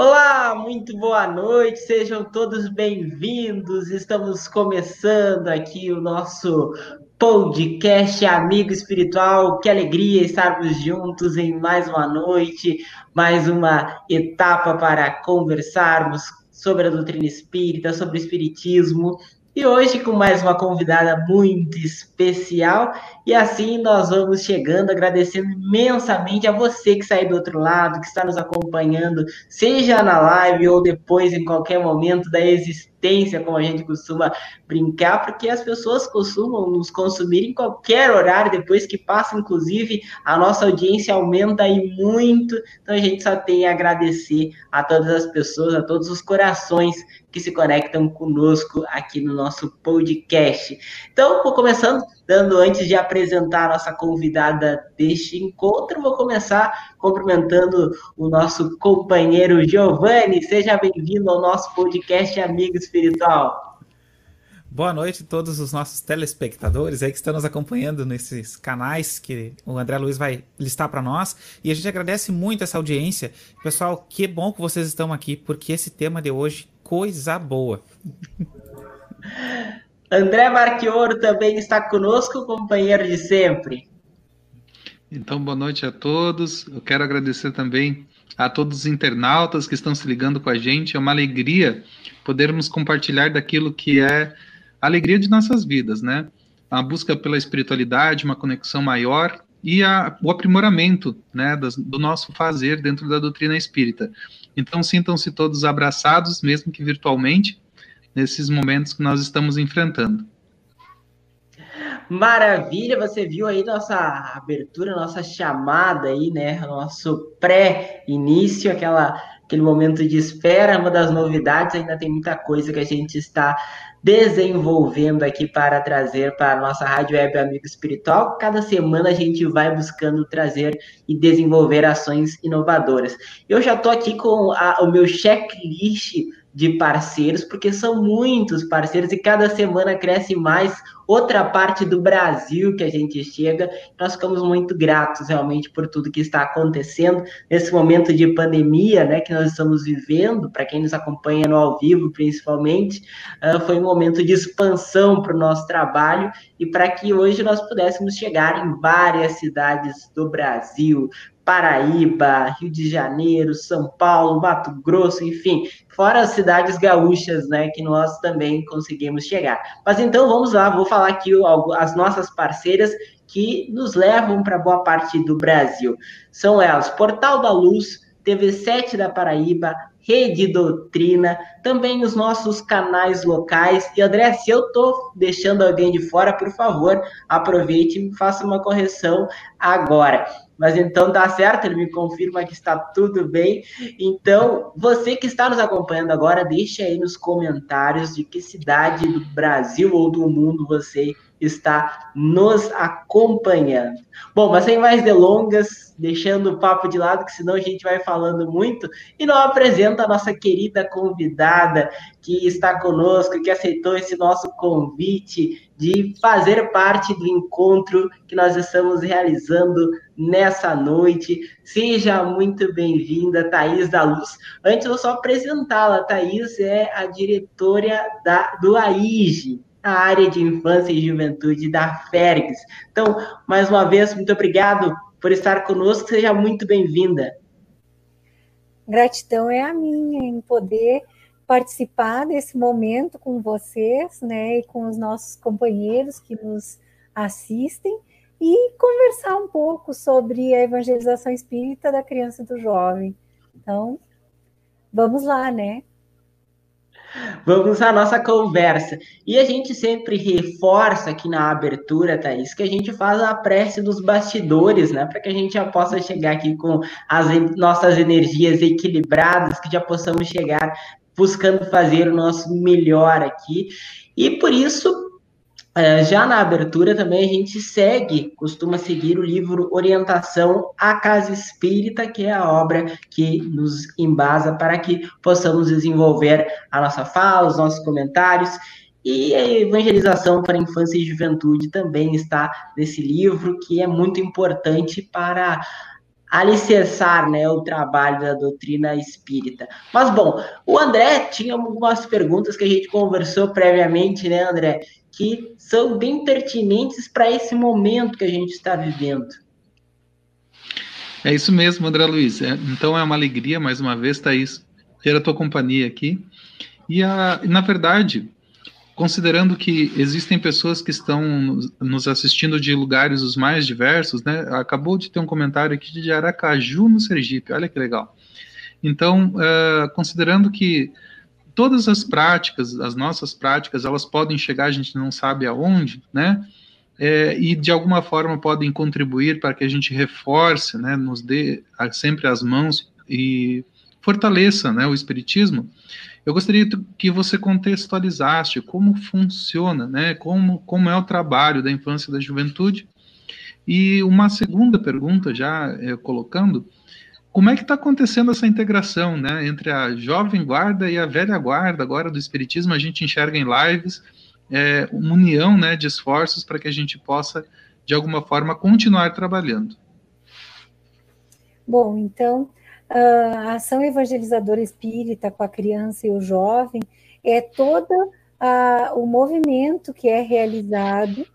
Olá, muito boa noite, sejam todos bem-vindos. Estamos começando aqui o nosso podcast Amigo Espiritual. Que alegria estarmos juntos em mais uma noite, mais uma etapa para conversarmos sobre a doutrina espírita, sobre o espiritismo e hoje com mais uma convidada muito especial. E assim nós vamos chegando, agradecendo imensamente a você que aí do outro lado, que está nos acompanhando, seja na live ou depois em qualquer momento da existência, como a gente costuma brincar, porque as pessoas costumam nos consumir em qualquer horário, depois que passa, inclusive, a nossa audiência aumenta aí muito. Então a gente só tem a agradecer a todas as pessoas, a todos os corações que se conectam conosco aqui no nosso podcast. Então, vou começando, dando antes de apresentar a nossa convidada deste encontro, vou começar cumprimentando o nosso companheiro Giovanni. Seja bem-vindo ao nosso podcast Amigo Espiritual. Boa noite a todos os nossos telespectadores aí que estão nos acompanhando nesses canais que o André Luiz vai listar para nós. E a gente agradece muito essa audiência. Pessoal, que bom que vocês estão aqui, porque esse tema de hoje coisa boa. André Marchioro também está conosco, companheiro de sempre. Então, boa noite a todos. Eu quero agradecer também a todos os internautas que estão se ligando com a gente. É uma alegria podermos compartilhar daquilo que é a alegria de nossas vidas, né? A busca pela espiritualidade, uma conexão maior e a, o aprimoramento né, do, do nosso fazer dentro da doutrina espírita. Então, sintam-se todos abraçados, mesmo que virtualmente, nesses momentos que nós estamos enfrentando. Maravilha, você viu aí nossa abertura, nossa chamada aí, né? Nosso pré-início, aquela aquele momento de espera, uma das novidades, ainda tem muita coisa que a gente está desenvolvendo aqui para trazer para a nossa Rádio Web Amigo Espiritual. Cada semana a gente vai buscando trazer e desenvolver ações inovadoras. Eu já estou aqui com a, o meu checklist de parceiros, porque são muitos parceiros e cada semana cresce mais outra parte do Brasil que a gente chega. Nós ficamos muito gratos realmente por tudo que está acontecendo nesse momento de pandemia, né, que nós estamos vivendo. Para quem nos acompanha no ao vivo, principalmente, uh, foi um momento de expansão para o nosso trabalho e para que hoje nós pudéssemos chegar em várias cidades do Brasil, Paraíba, Rio de Janeiro, São Paulo, Mato Grosso, enfim, fora as cidades gaúchas, né, que nós também conseguimos chegar. Mas então vamos lá, vou falar aqui as nossas parceiras que nos levam para boa parte do Brasil. São elas Portal da Luz, TV7 da Paraíba, Rede Doutrina, também os nossos canais locais. E André, se eu estou deixando alguém de fora, por favor, aproveite e faça uma correção agora. Mas então tá certo, ele me confirma que está tudo bem. Então, você que está nos acompanhando agora, deixe aí nos comentários de que cidade do Brasil ou do mundo você está nos acompanhando. Bom, mas sem mais delongas, deixando o papo de lado, que senão a gente vai falando muito, e não apresenta a nossa querida convidada que está conosco, que aceitou esse nosso convite de fazer parte do encontro que nós estamos realizando nessa noite. Seja muito bem-vinda, Thaís da Luz. Antes, eu vou só apresentá-la. Thaís é a diretora da, do AIGE, a área de infância e juventude da Fergs. Então, mais uma vez, muito obrigado por estar conosco, seja muito bem-vinda. Gratidão é a minha em poder participar desse momento com vocês, né, e com os nossos companheiros que nos assistem e conversar um pouco sobre a evangelização espírita da criança e do jovem. Então, vamos lá, né? Vamos à nossa conversa. E a gente sempre reforça aqui na abertura, Thaís, que a gente faz a prece dos bastidores, né? Para que a gente já possa chegar aqui com as nossas energias equilibradas, que já possamos chegar buscando fazer o nosso melhor aqui. E por isso, já na abertura também a gente segue, costuma seguir o livro Orientação à Casa Espírita, que é a obra que nos embasa para que possamos desenvolver a nossa fala, os nossos comentários. E a evangelização para a infância e juventude também está nesse livro, que é muito importante para alicerçar né, o trabalho da doutrina espírita. Mas, bom, o André tinha algumas perguntas que a gente conversou previamente, né, André? que são bem pertinentes para esse momento que a gente está vivendo. É isso mesmo, André Luiz. É, então é uma alegria, mais uma vez, Thaís, ter a tua companhia aqui. E, a, na verdade, considerando que existem pessoas que estão nos assistindo de lugares os mais diversos, né? Acabou de ter um comentário aqui de Aracaju, no Sergipe, olha que legal. Então, uh, considerando que todas as práticas, as nossas práticas, elas podem chegar, a gente não sabe aonde, né? É, e de alguma forma podem contribuir para que a gente reforce, né, nos dê sempre as mãos e fortaleça, né, o espiritismo. Eu gostaria que você contextualizasse como funciona, né, como, como é o trabalho da infância e da juventude. E uma segunda pergunta, já é, colocando, como é que está acontecendo essa integração né, entre a jovem guarda e a velha guarda agora do Espiritismo? A gente enxerga em lives é, uma união né, de esforços para que a gente possa, de alguma forma, continuar trabalhando. Bom, então, a ação evangelizadora espírita com a criança e o jovem é todo o movimento que é realizado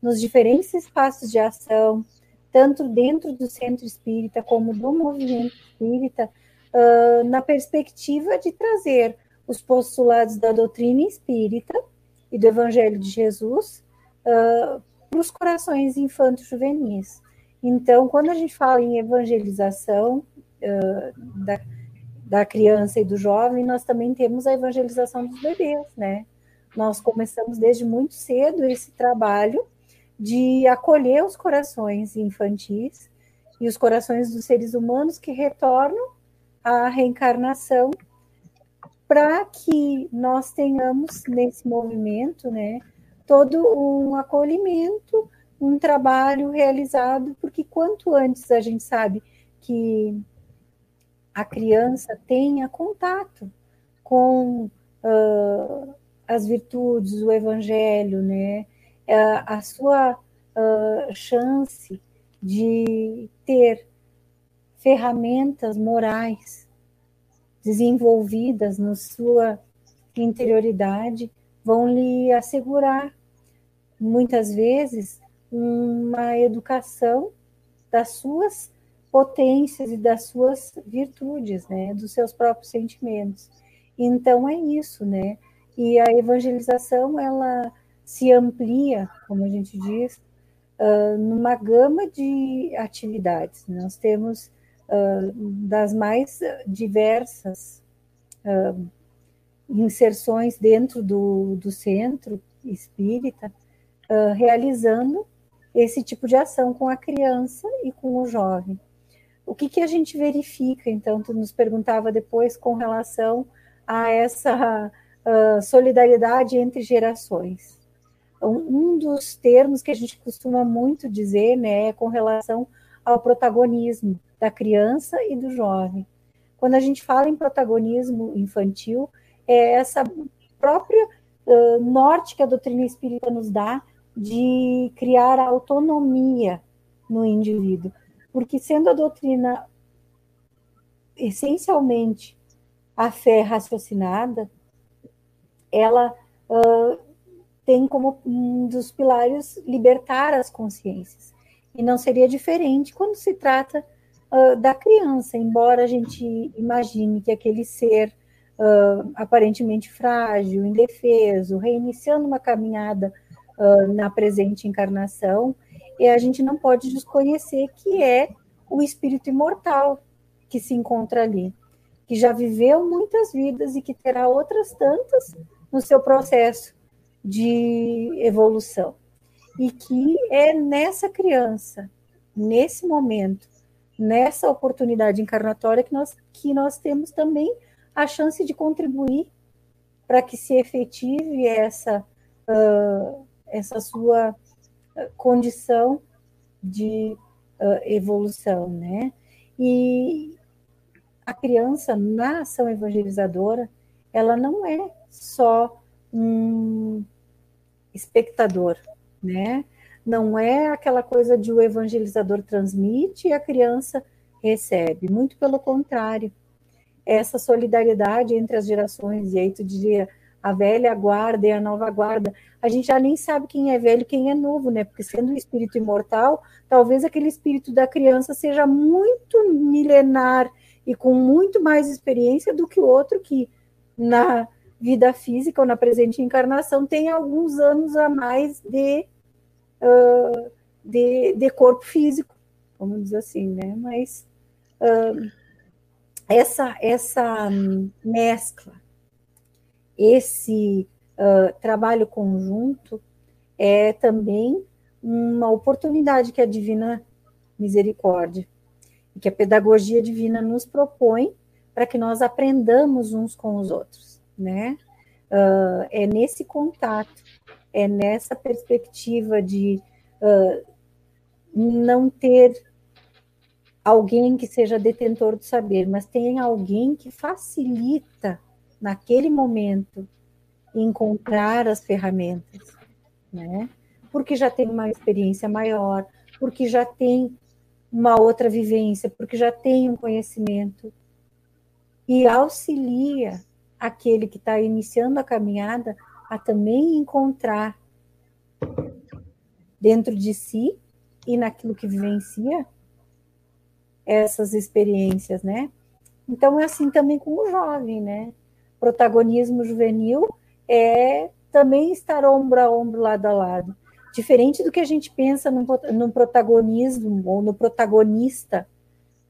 nos diferentes espaços de ação, tanto dentro do centro espírita como do movimento espírita, uh, na perspectiva de trazer os postulados da doutrina espírita e do Evangelho de Jesus uh, para os corações infantos juvenis. Então, quando a gente fala em evangelização da, da criança e do jovem, nós também temos a evangelização dos bebês, né? Nós começamos desde muito cedo esse trabalho de acolher os corações infantis e os corações dos seres humanos que retornam à reencarnação para que nós tenhamos nesse movimento, né, todo um acolhimento, um trabalho realizado, porque quanto antes a gente sabe que a criança tenha contato com uh, as virtudes, o evangelho, né, é, a sua uh, chance de ter ferramentas morais desenvolvidas na sua interioridade vão lhe assegurar muitas vezes uma educação das suas potências e das suas virtudes, né, dos seus próprios sentimentos. Então é isso, né? E a evangelização ela se amplia, como a gente diz, uh, numa gama de atividades. Nós temos uh, das mais diversas uh, inserções dentro do, do centro espírita, realizando esse tipo de ação com a criança e com o jovem. O que, que a gente verifica, então, tu nos perguntava depois com relação a essa solidariedade entre gerações. Um dos termos que a gente costuma muito dizer, né, é com relação ao protagonismo da criança e do jovem. Quando a gente fala em protagonismo infantil, é essa própria uh, norte que a doutrina espírita nos dá de criar autonomia no indivíduo, porque sendo a doutrina essencialmente a fé raciocinada, ela uh, tem como um dos pilares libertar as consciências. E não seria diferente quando se trata uh, da criança, embora a gente imagine que aquele ser uh, aparentemente frágil, indefeso, reiniciando uma caminhada na presente encarnação, E a gente não pode desconhecer que é o espírito imortal que se encontra ali, que já viveu muitas vidas e que terá outras tantas no seu processo de evolução. E que é nessa criança, nesse momento, nessa oportunidade encarnatória que nós, que nós temos também a chance de contribuir para que se efetive essa, uh, essa sua condição de uh, evolução, né? E a criança na ação evangelizadora, ela não é só um espectador, né? Não é aquela coisa de o evangelizador transmite e a criança recebe, muito pelo contrário. Essa solidariedade entre as gerações, e aí tu diria, a velha guarda e a nova guarda, a gente já nem sabe quem é velho quem é novo, né? Porque sendo um espírito imortal, talvez aquele espírito da criança seja muito milenar e com muito mais experiência do que o outro que na vida física ou na presente encarnação tem alguns anos a mais de uh, de, de, corpo físico, vamos dizer assim, né? Mas uh, essa, essa mescla, esse uh, trabalho conjunto é também uma oportunidade que a Divina Misericórdia, que a pedagogia divina nos propõe para que nós aprendamos uns com os outros, né? Uh, é nesse contato é nessa perspectiva de uh, não ter alguém que seja detentor do saber, mas tem alguém que facilita naquele momento encontrar as ferramentas, né? Porque já tem uma experiência maior, porque já tem uma outra vivência, porque já tem um conhecimento e auxilia aquele que está iniciando a caminhada a também encontrar dentro de si e naquilo que vivencia essas experiências, né? Então é assim também com o jovem, né? Protagonismo juvenil é também estar ombro a ombro, lado a lado. Diferente do que a gente pensa no, protagonismo ou no protagonista,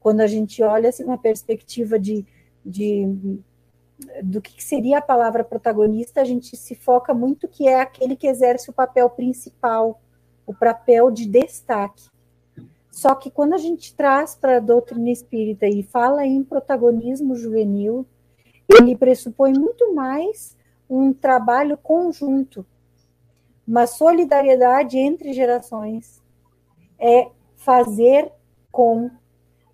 quando a gente olha assim, uma perspectiva de, de do que seria a palavra protagonista, a gente se foca muito que é aquele que exerce o papel principal, o papel de destaque. Só que quando a gente traz para a doutrina espírita e fala em protagonismo juvenil, ele pressupõe muito mais um trabalho conjunto, uma solidariedade entre gerações, é fazer com,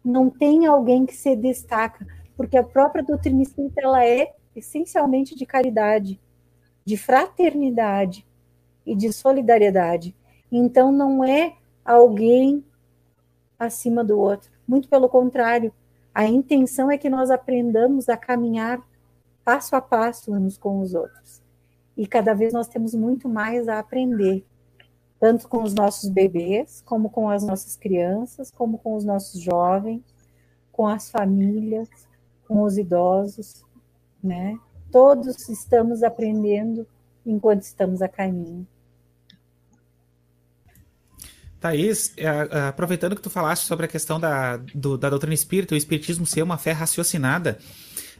não tem alguém que se destaca, porque a própria doutrina espírita ela é essencialmente de caridade, de fraternidade e de solidariedade. Então não é alguém acima do outro, muito pelo contrário. A intenção é que nós aprendamos a caminhar passo a passo uns com os outros. E cada vez nós temos muito mais a aprender, tanto com os nossos bebês, como com as nossas crianças, como com os nossos jovens, com as famílias, com os idosos, né? Todos estamos aprendendo enquanto estamos a caminho. Thaís, é, é, aproveitando que tu falaste sobre a questão da, do, da doutrina espírita, o espiritismo ser uma fé raciocinada,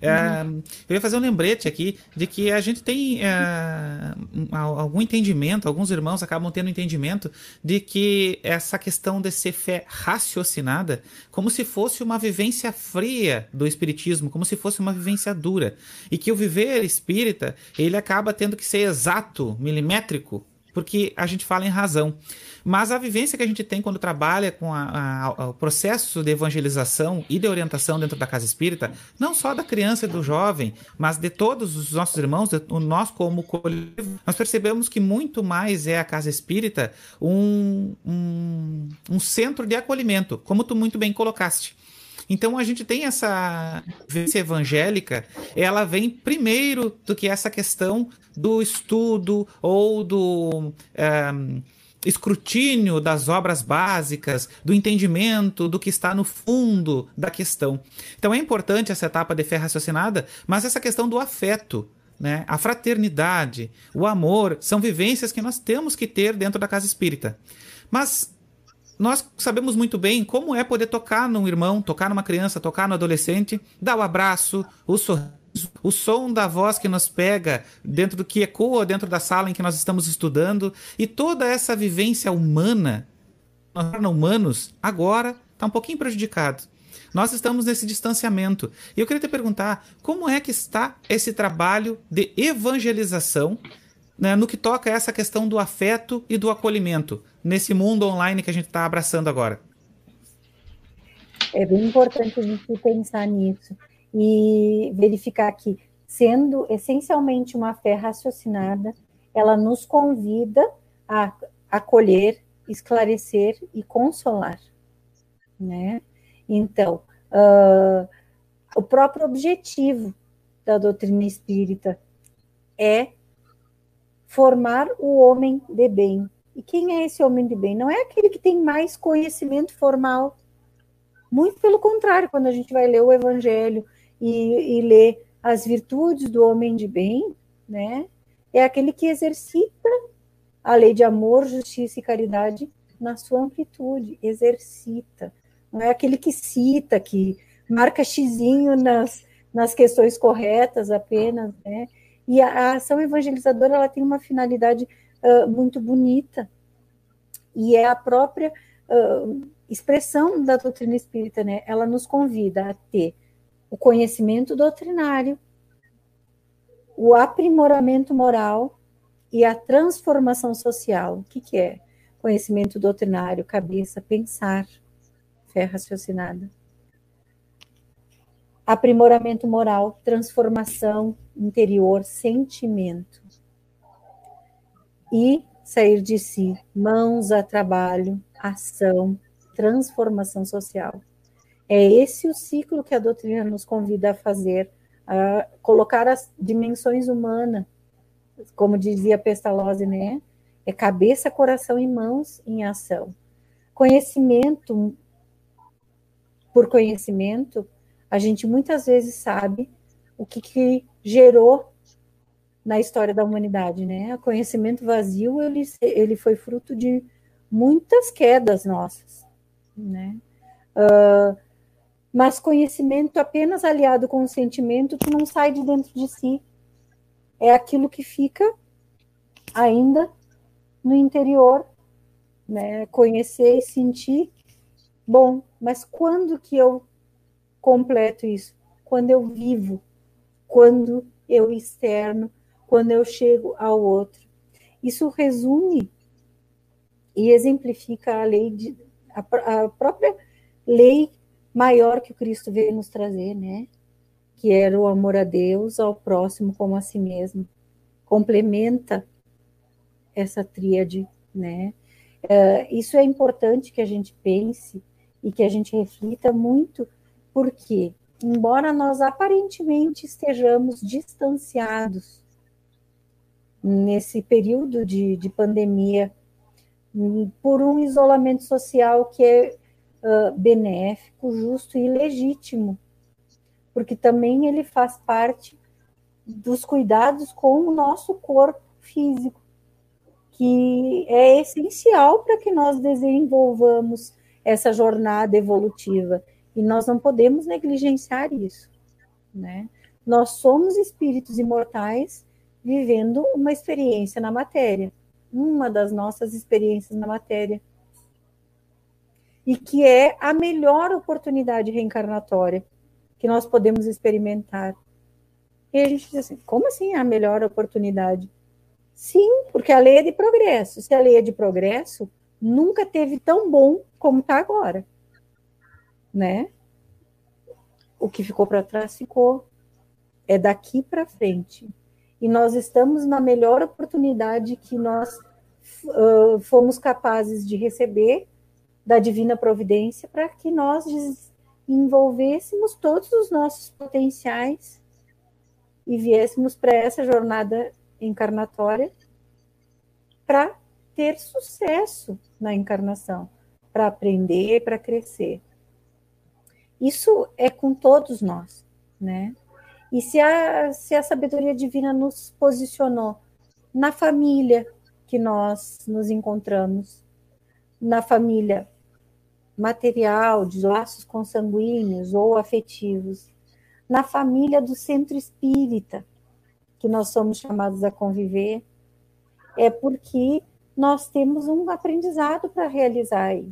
é, eu ia fazer um lembrete aqui de que a gente tem é, algum entendimento, alguns irmãos acabam tendo entendimento de que essa questão de ser fé raciocinada, como se fosse uma vivência fria do espiritismo, como se fosse uma vivência dura, e que o viver espírita ele acaba tendo que ser exato, milimétrico, porque a gente fala em razão. Mas a vivência que a gente tem quando trabalha com a, a, o processo de evangelização e de orientação dentro da casa espírita, não só da criança e do jovem, mas de todos os nossos irmãos, de, nós como coletivo, nós percebemos que muito mais é a casa espírita um, um, um centro de acolhimento, como tu muito bem colocaste. Então a gente tem essa vivência evangélica, ela vem primeiro do que essa questão do estudo ou do. Um, escrutínio das obras básicas, do entendimento do que está no fundo da questão. Então é importante essa etapa de fé raciocinada, mas essa questão do afeto, né? a fraternidade, o amor, são vivências que nós temos que ter dentro da casa espírita. Mas nós sabemos muito bem como é poder tocar num irmão, tocar numa criança, tocar no adolescente, dar o abraço, o sorriso, o som da voz que nos pega dentro do que ecoa dentro da sala em que nós estamos estudando e toda essa vivência humana, nós humanos, agora está um pouquinho prejudicado. Nós estamos nesse distanciamento. E eu queria te perguntar como é que está esse trabalho de evangelização né, no que toca a essa questão do afeto e do acolhimento nesse mundo online que a gente está abraçando agora. É bem importante a gente pensar nisso e verificar que, sendo essencialmente uma fé raciocinada, ela nos convida a acolher, esclarecer e consolar, né? Então, uh, o próprio objetivo da doutrina espírita é formar o homem de bem. E quem é esse homem de bem? Não é aquele que tem mais conhecimento formal. Muito pelo contrário, quando a gente vai ler o Evangelho e, e ler as virtudes do homem de bem, né? É aquele que exercita a lei de amor, justiça e caridade na sua amplitude, exercita. Não é aquele que cita, que marca xizinho nas, nas questões corretas apenas, né? E a, a ação evangelizadora ela tem uma finalidade uh, muito bonita e é a própria uh, expressão da doutrina espírita, né? Ela nos convida a ter o conhecimento doutrinário, o aprimoramento moral e a transformação social. O que, que é? Conhecimento doutrinário, cabeça, pensar, fé raciocinada aprimoramento moral, transformação interior, sentimento. E sair de si, mãos a trabalho, ação, transformação social. É esse o ciclo que a doutrina nos convida a fazer, a colocar as dimensões humanas, como dizia Pestalozzi, né? É cabeça, coração e mãos em ação. Conhecimento por conhecimento a gente muitas vezes sabe o que, que gerou na história da humanidade, né? O conhecimento vazio ele, ele foi fruto de muitas quedas nossas, né? Uh, mas conhecimento apenas aliado com o sentimento, tu não sai de dentro de si. É aquilo que fica ainda no interior, né? Conhecer e sentir. Bom, mas quando que eu completo isso. Quando eu vivo, quando eu externo, quando eu chego ao outro. Isso resume e exemplifica a lei de a, a própria lei maior que o Cristo veio nos trazer, né? Que era o amor a Deus, ao próximo como a si mesmo. Complementa essa tríade, né? Uh, isso é importante que a gente pense e que a gente reflita muito porque, embora nós aparentemente estejamos distanciados nesse período de, de pandemia, por um isolamento social que é uh, benéfico, justo e legítimo, porque também ele faz parte dos cuidados com o nosso corpo físico, que é essencial para que nós desenvolvamos essa jornada evolutiva. E nós não podemos negligenciar isso, né? Nós somos espíritos imortais vivendo uma experiência na matéria, uma das nossas experiências na matéria. E que é a melhor oportunidade reencarnatória que nós podemos experimentar. E a gente diz assim: como assim a melhor oportunidade? Sim, porque a lei é de progresso. Se a lei é de progresso, nunca teve tão bom como está agora né? O que ficou para trás ficou. É daqui para frente. E nós estamos na melhor oportunidade que nós uh, fomos capazes de receber da divina providência para que nós envolvêssemos todos os nossos potenciais e viéssemos para essa jornada encarnatória para ter sucesso na encarnação, para aprender, para crescer. Isso é com todos nós, né? E se a, se a sabedoria divina nos posicionou na família que nós nos encontramos, na família material, de laços consanguíneos ou afetivos, na família do centro espírita, que nós somos chamados a conviver, é porque nós temos um aprendizado para realizar aí.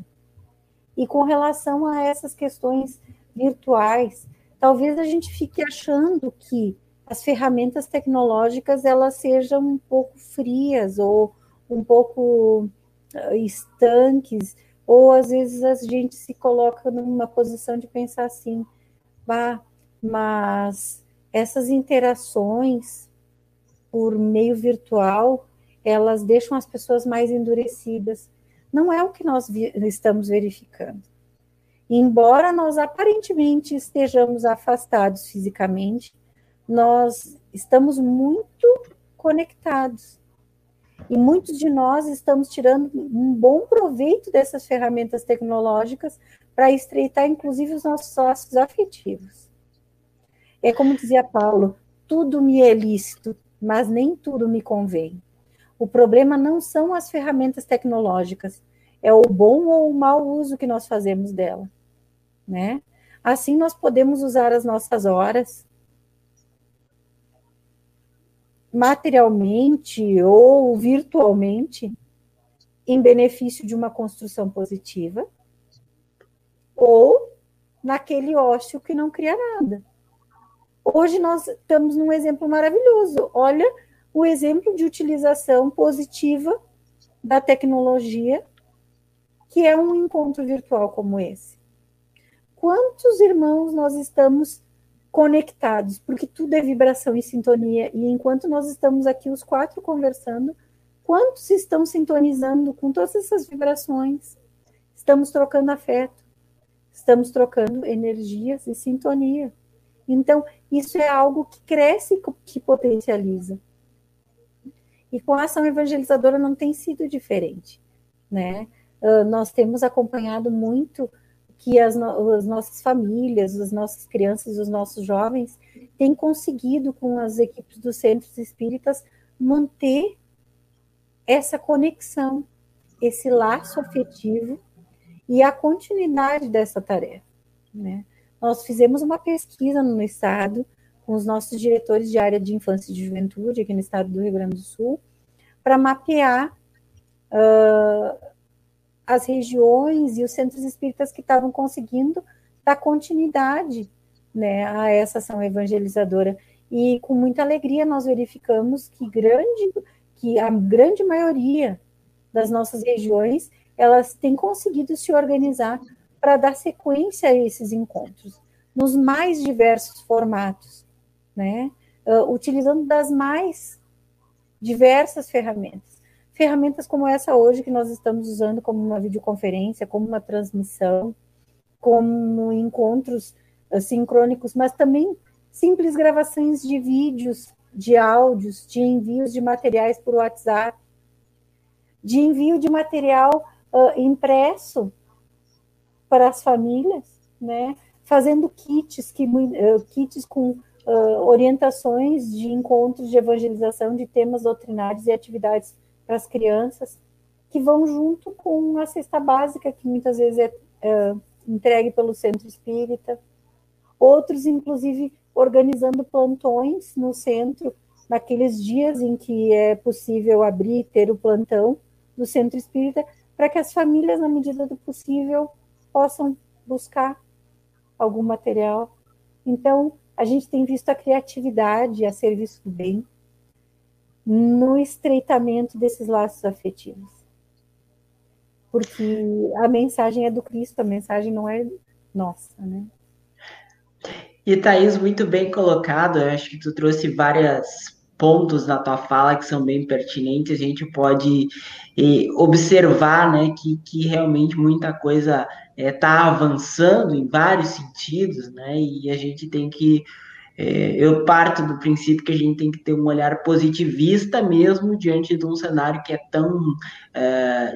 E com relação a essas questões virtuais, talvez a gente fique achando que as ferramentas tecnológicas elas sejam um pouco frias ou um pouco uh, estanques, ou às vezes a gente se coloca numa posição de pensar assim, bah, mas essas interações por meio virtual, elas deixam as pessoas mais endurecidas. Não é o que nós estamos verificando. Embora nós aparentemente estejamos afastados fisicamente, nós estamos muito conectados. E muitos de nós estamos tirando um bom proveito dessas ferramentas tecnológicas para estreitar, inclusive, os nossos sócios afetivos. É como dizia Paulo: tudo me é lícito, mas nem tudo me convém. O problema não são as ferramentas tecnológicas, é o bom ou o mau uso que nós fazemos dela, né? Assim nós podemos usar as nossas horas, materialmente ou virtualmente em benefício de uma construção positiva ou naquele ócio que não cria nada. Hoje nós estamos num exemplo maravilhoso. Olha o exemplo de utilização positiva da tecnologia, que é um encontro virtual como esse. Quantos irmãos nós estamos conectados, porque tudo é vibração e sintonia. E enquanto nós estamos aqui os quatro conversando, quantos estão sintonizando com todas essas vibrações? Estamos trocando afeto, estamos trocando energias e sintonia. Então, isso é algo que cresce, que potencializa. E com a ação evangelizadora não tem sido diferente, né? Uh, nós temos acompanhado muito que as, no, as nossas famílias, as nossas crianças, os nossos jovens têm conseguido, com as equipes dos centros espíritas, manter essa conexão, esse laço afetivo e a continuidade dessa tarefa. Né? Nós fizemos uma pesquisa no estado com os nossos diretores de área de infância e de juventude aqui no estado do Rio Grande do Sul para mapear uh, as regiões e os centros espíritas que estavam conseguindo dar continuidade né, a essa ação evangelizadora. E com muita alegria nós verificamos que grande, que a grande maioria das nossas regiões elas têm conseguido se organizar para dar sequência a esses encontros, nos mais diversos formatos, né? Uh, utilizando das mais diversas ferramentas ferramentas como essa hoje que nós estamos usando como uma videoconferência, como uma transmissão, como encontros uh, sincrônicos, mas também simples gravações de vídeos, de áudios, de envios de materiais por WhatsApp, de envio de material uh, impresso para as famílias, né? Fazendo kits, que, uh, kits com orientações de encontros de evangelização de temas doutrinários e atividades para as crianças, que vão junto com a cesta básica, que muitas vezes é, é entregue pelo centro espírita. Outros, inclusive, organizando plantões no centro, naqueles dias em que é possível abrir, ter o plantão do centro espírita, para que as famílias, na medida do possível, possam buscar algum material. Então, a gente tem visto a criatividade a serviço do bem, no estreitamento desses laços afetivos. Porque a mensagem é do Cristo, a mensagem não é nossa, né? E Thaís, muito bem colocado, eu acho que tu trouxe vários pontos na tua fala que são bem pertinentes, a gente pode eh, observar né, que, que realmente muita coisa está eh, tá avançando em vários sentidos, né, e a gente tem que é, eu parto do princípio que a gente tem que ter um olhar positivista mesmo diante de um cenário que é tão é,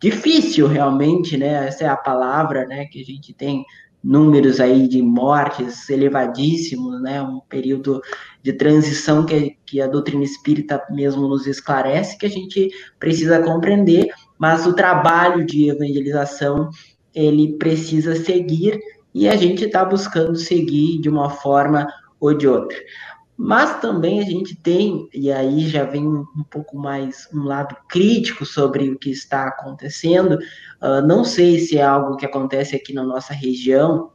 difícil realmente, né? Essa é a palavra, né? Que a gente tem números aí de mortes elevadíssimos, né? Um período de transição que, que a doutrina espírita mesmo nos esclarece, que a gente precisa compreender, mas o trabalho de evangelização ele precisa seguir e a gente está buscando seguir de uma forma ou de outra. Mas também a gente tem, e aí já vem um, pouco mais um lado crítico sobre o que está acontecendo. Uh, não sei se é algo que acontece aqui na nossa região,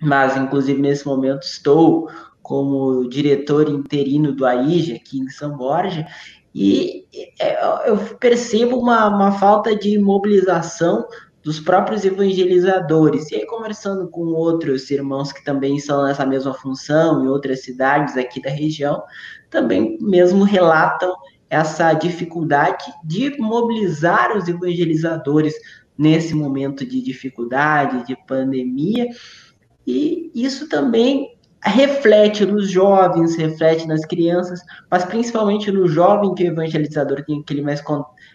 mas inclusive nesse momento estou como diretor interino do AIJA aqui em São Borja, e é, eu percebo uma, uma falta de mobilização dos próprios evangelizadores. E aí, conversando com outros irmãos que também são nessa mesma função em outras cidades aqui da região, também mesmo relatam essa dificuldade de mobilizar os evangelizadores nesse momento de dificuldade, de pandemia. E isso também reflete nos jovens, reflete nas crianças, mas principalmente no jovem que o evangelizador tem aquele mais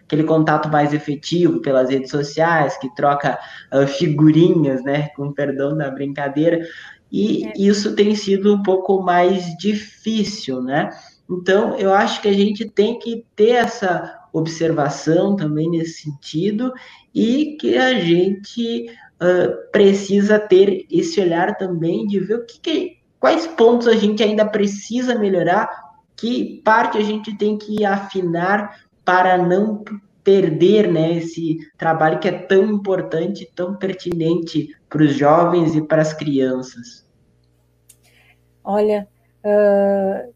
aquele contato mais efetivo pelas redes sociais, que troca uh, figurinhas, né, com perdão da brincadeira, e é. isso tem sido um pouco mais difícil, né? Então, eu acho que a gente tem que ter essa observação também nesse sentido e que a gente uh, precisa ter esse olhar também de ver o que, que quais pontos a gente ainda precisa melhorar, que parte a gente tem que afinar para não perder né, esse trabalho que é tão importante, tão pertinente para os jovens e para as crianças. Olha, uh,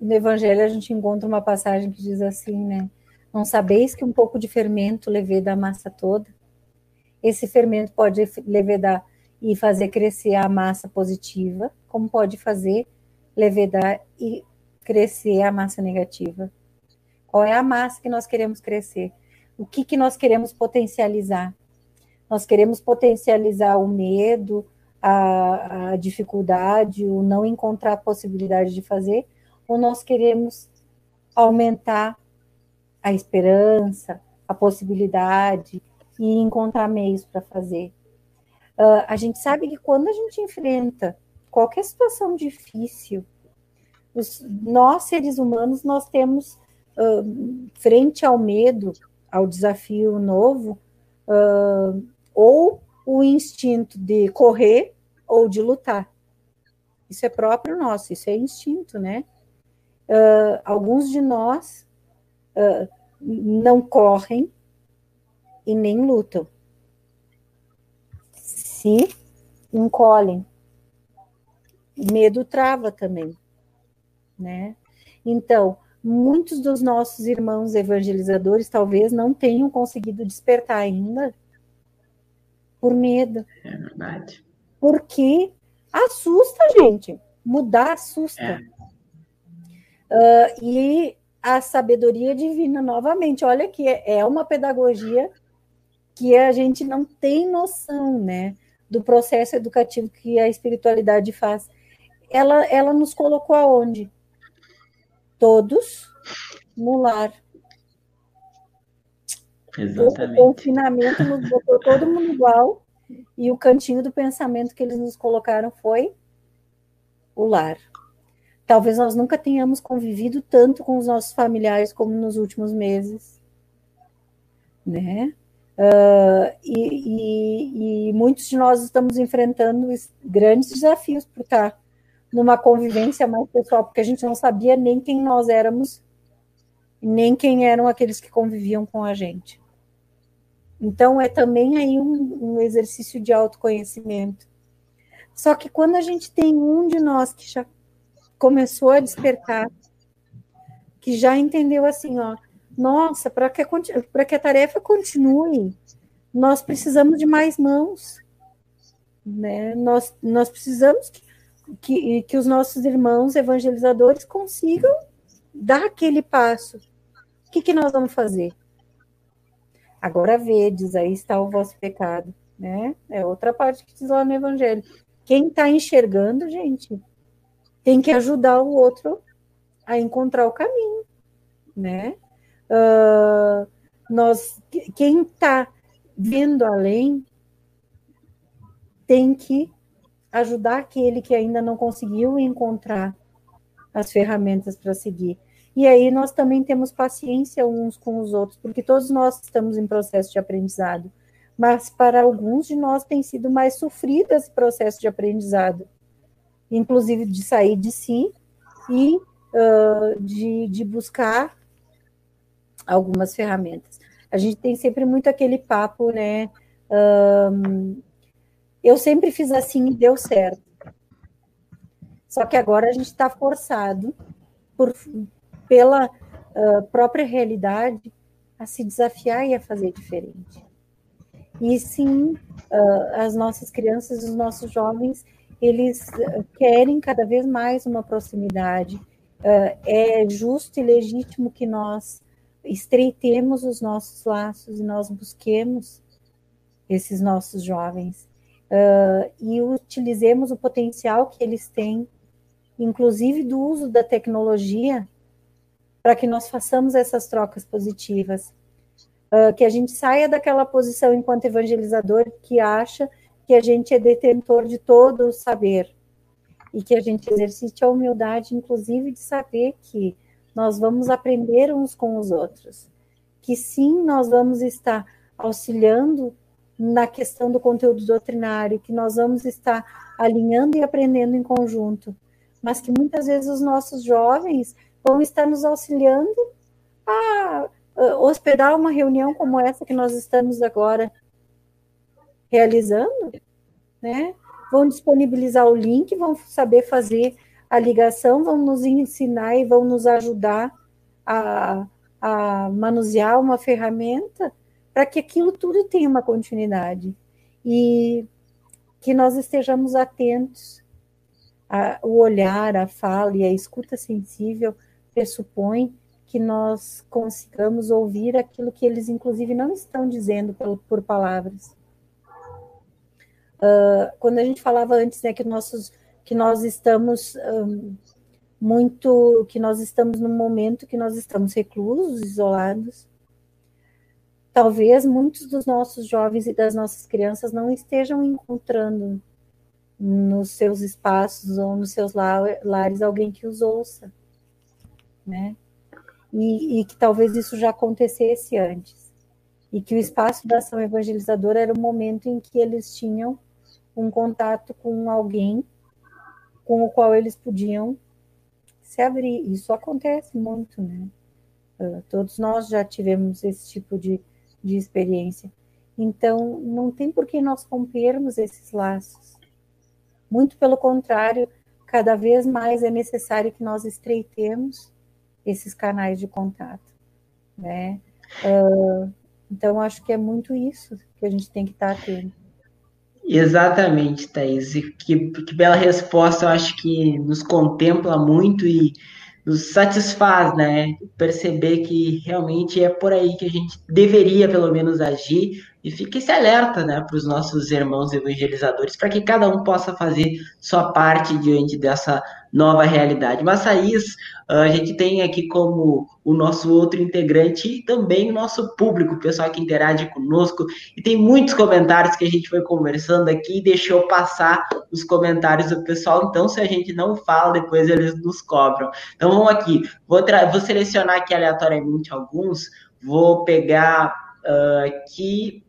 no Evangelho a gente encontra uma passagem que diz assim, né? Não sabeis que um pouco de fermento leveda a massa toda? Esse fermento pode levedar e fazer crescer a massa positiva, como pode fazer levedar e crescer a massa negativa. Qual é a massa que nós queremos crescer? O que, que nós queremos potencializar? Nós queremos potencializar o medo, a, a dificuldade, o não encontrar a possibilidade de fazer, ou nós queremos aumentar a esperança, a possibilidade e encontrar meios para fazer. Uh, a gente sabe que quando a gente enfrenta qualquer situação difícil, os, nós seres humanos nós temos uh, frente ao medo, ao desafio novo, uh, ou o instinto de correr ou de lutar. Isso é próprio nosso, isso é instinto, né? Uh, alguns de nós não correm e nem lutam. Se encolhem. Medo trava também, né? Então, muitos dos nossos irmãos evangelizadores talvez não tenham conseguido despertar ainda por medo. É verdade. Porque assusta, gente. Mudar assusta. É. Uh, e a sabedoria divina, novamente, olha que é uma pedagogia que a gente não tem noção, né? Do processo educativo que a espiritualidade faz. Ela, ela nos colocou aonde? todos no lar. Exatamente. O confinamento nos botou todo mundo igual e o cantinho do pensamento que eles nos colocaram foi o lar. Talvez nós nunca tenhamos convivido tanto com os nossos familiares como nos últimos meses, né? Uh, e, e, e, muitos de nós estamos enfrentando grandes desafios por estar numa convivência mais pessoal, porque a gente não sabia nem quem nós éramos, nem quem eram aqueles que conviviam com a gente. Então, é também aí um, um exercício de autoconhecimento. Só que quando a gente tem um de nós que já começou a despertar, que já entendeu assim, ó, nossa, para que, que a tarefa continue, nós precisamos de mais mãos. Né? Nós, nós precisamos que que, que os nossos irmãos evangelizadores consigam dar aquele passo. O que, que nós vamos fazer? Agora vedes, aí está o vosso pecado, né? É outra parte que diz lá no Evangelho. Quem está enxergando, gente, tem que ajudar o outro a encontrar o caminho, né? Uh, nós, quem está vendo além, tem que ajudar aquele que ainda não conseguiu encontrar as ferramentas para seguir. E aí nós também temos paciência uns com os outros, porque todos nós estamos em processo de aprendizado. mas para alguns de nós tem sido mais sofrido esse processo de aprendizado, inclusive de sair de si e uh, de, de buscar algumas ferramentas. A gente tem sempre muito aquele papo, né? Eu sempre fiz assim e deu certo. Só que agora a gente está forçado por, pela uh, própria realidade a se desafiar e a fazer diferente. E sim, uh, as nossas crianças, os nossos jovens, eles querem cada vez mais uma proximidade. Uh, é justo e legítimo que nós estreitemos os nossos laços e nós busquemos esses nossos jovens uh, e utilizemos o potencial que eles têm, inclusive do uso da tecnologia, para que nós façamos essas trocas positivas. Uh, que a gente saia daquela posição enquanto evangelizador que acha que a gente é detentor de todo o saber e que a gente exercite a humildade, inclusive, de saber que nós vamos aprender uns com os outros, que sim, nós vamos estar auxiliando na questão do conteúdo doutrinário, que nós vamos estar alinhando e aprendendo em conjunto, mas que muitas vezes os nossos jovens vão estar nos auxiliando a hospedar uma reunião como essa que nós estamos agora realizando, né? Vão disponibilizar o link, vão saber fazer a ligação, vão nos ensinar e vão nos ajudar a, a manusear uma ferramenta para que aquilo tudo tenha uma continuidade e que nós estejamos atentos. A, o olhar, a fala e a escuta sensível pressupõe que nós consigamos ouvir aquilo que eles, inclusive, não estão dizendo por, por palavras. Uh, quando a gente falava antes, né, que nossos que nós estamos um, muito, que nós estamos num momento que nós estamos reclusos, isolados. Talvez muitos dos nossos jovens e das nossas crianças não estejam encontrando nos seus espaços ou nos seus lares alguém que os ouça, né? E, e que talvez isso já acontecesse antes. E que o espaço da ação evangelizadora era o momento em que eles tinham um contato com alguém com o qual eles podiam se abrir. Isso acontece muito, né? Uh, todos nós já tivemos esse tipo de, de experiência. Então, não tem por que nós rompermos esses laços. Muito pelo contrário, cada vez mais é necessário que nós estreitemos esses canais de contato, né? Uh, então, acho que é muito isso que a gente tem que estar atento. Exatamente, Thaís. Que, que bela resposta, eu acho que nos contempla muito e nos satisfaz, né? Perceber que realmente é por aí que a gente deveria, pelo menos, agir e fica esse alerta, né, para os nossos irmãos evangelizadores, para que cada um possa fazer sua parte diante dessa nova realidade. Mas, Thaís, a gente tem aqui como o nosso outro integrante e também o nosso público, o pessoal que interage conosco. E tem muitos comentários que a gente foi conversando aqui e deixou passar os comentários do pessoal. Então, se a gente não fala, depois eles nos cobram. Então, vamos aqui. Vou, vou selecionar aqui aleatoriamente alguns. Vou pegar uh, aqui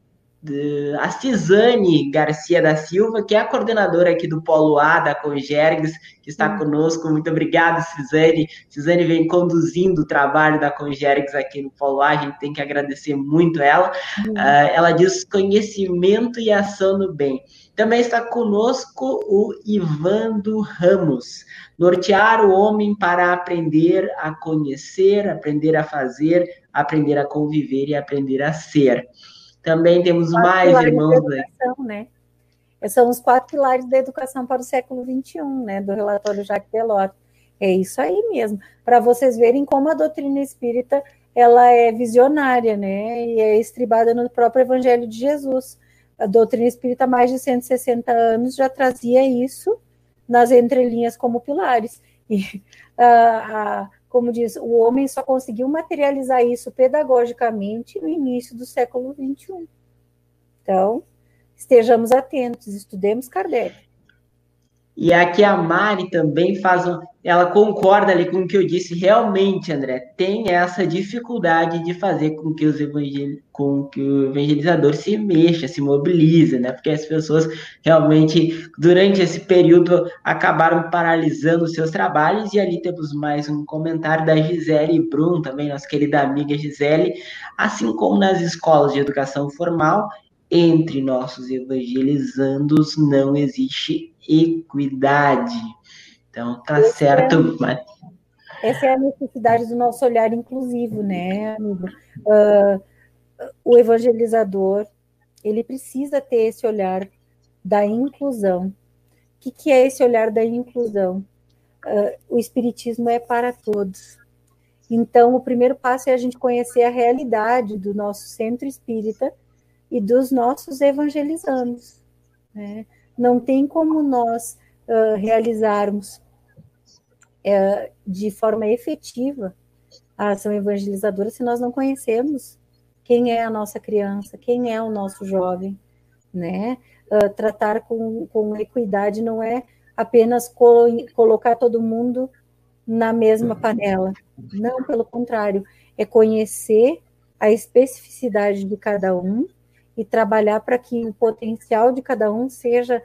a Cisane Garcia da Silva, que é a coordenadora aqui do Polo A da Congergs, que está uhum. conosco. Muito obrigado, Cisane. Cisane vem conduzindo o trabalho da Congergs aqui no Polo A, a gente tem que agradecer muito ela. Uhum. Uh, ela diz conhecimento e ação no bem. Também está conosco o Ivando Ramos. Nortear o homem para aprender a conhecer, aprender a fazer, aprender a conviver e aprender a ser. Também temos mais irmãos. Né? São os quatro pilares da educação para o século XXI, né? Do relatório Jacques Delors. É isso aí mesmo. Para vocês verem como a doutrina espírita ela é visionária, né? E é estribada no próprio Evangelho de Jesus. A doutrina espírita, há mais de 160 anos, já trazia isso nas entrelinhas como pilares. E a, a como diz, o homem só conseguiu materializar isso pedagogicamente no início do século XXI. Então, estejamos atentos, estudemos Kardec. E aqui a Mari também faz um, ela concorda ali com o que eu disse. Realmente, André, tem essa dificuldade de fazer com que, os evangel... com que o evangelizador se mexa, se mobilize, né? Porque as pessoas realmente, durante esse período, acabaram paralisando os seus trabalhos. E ali temos mais um comentário da Gisele Brum, também, nossa querida amiga Gisele. Assim como nas escolas de educação formal, entre nossos evangelizandos não existe equidade. Então, tá Esse certo. É. Essa é a necessidade do nosso olhar inclusivo, né, amigo? Uh, o evangelizador, ele precisa ter esse olhar da inclusão. O que, que é esse olhar da inclusão? Uh, o Espiritismo é para todos. Então, o primeiro passo é a gente conhecer a realidade do nosso centro espírita e dos nossos evangelizandos. Né? Não tem como nós uh, realizarmos uh, de forma efetiva a ação evangelizadora se nós não conhecemos quem é a nossa criança, quem é o nosso jovem, né? Uh, tratar com, com equidade não é apenas colo colocar todo mundo na mesma panela. Não, pelo contrário, é conhecer a especificidade de cada um e trabalhar para que o potencial de cada um seja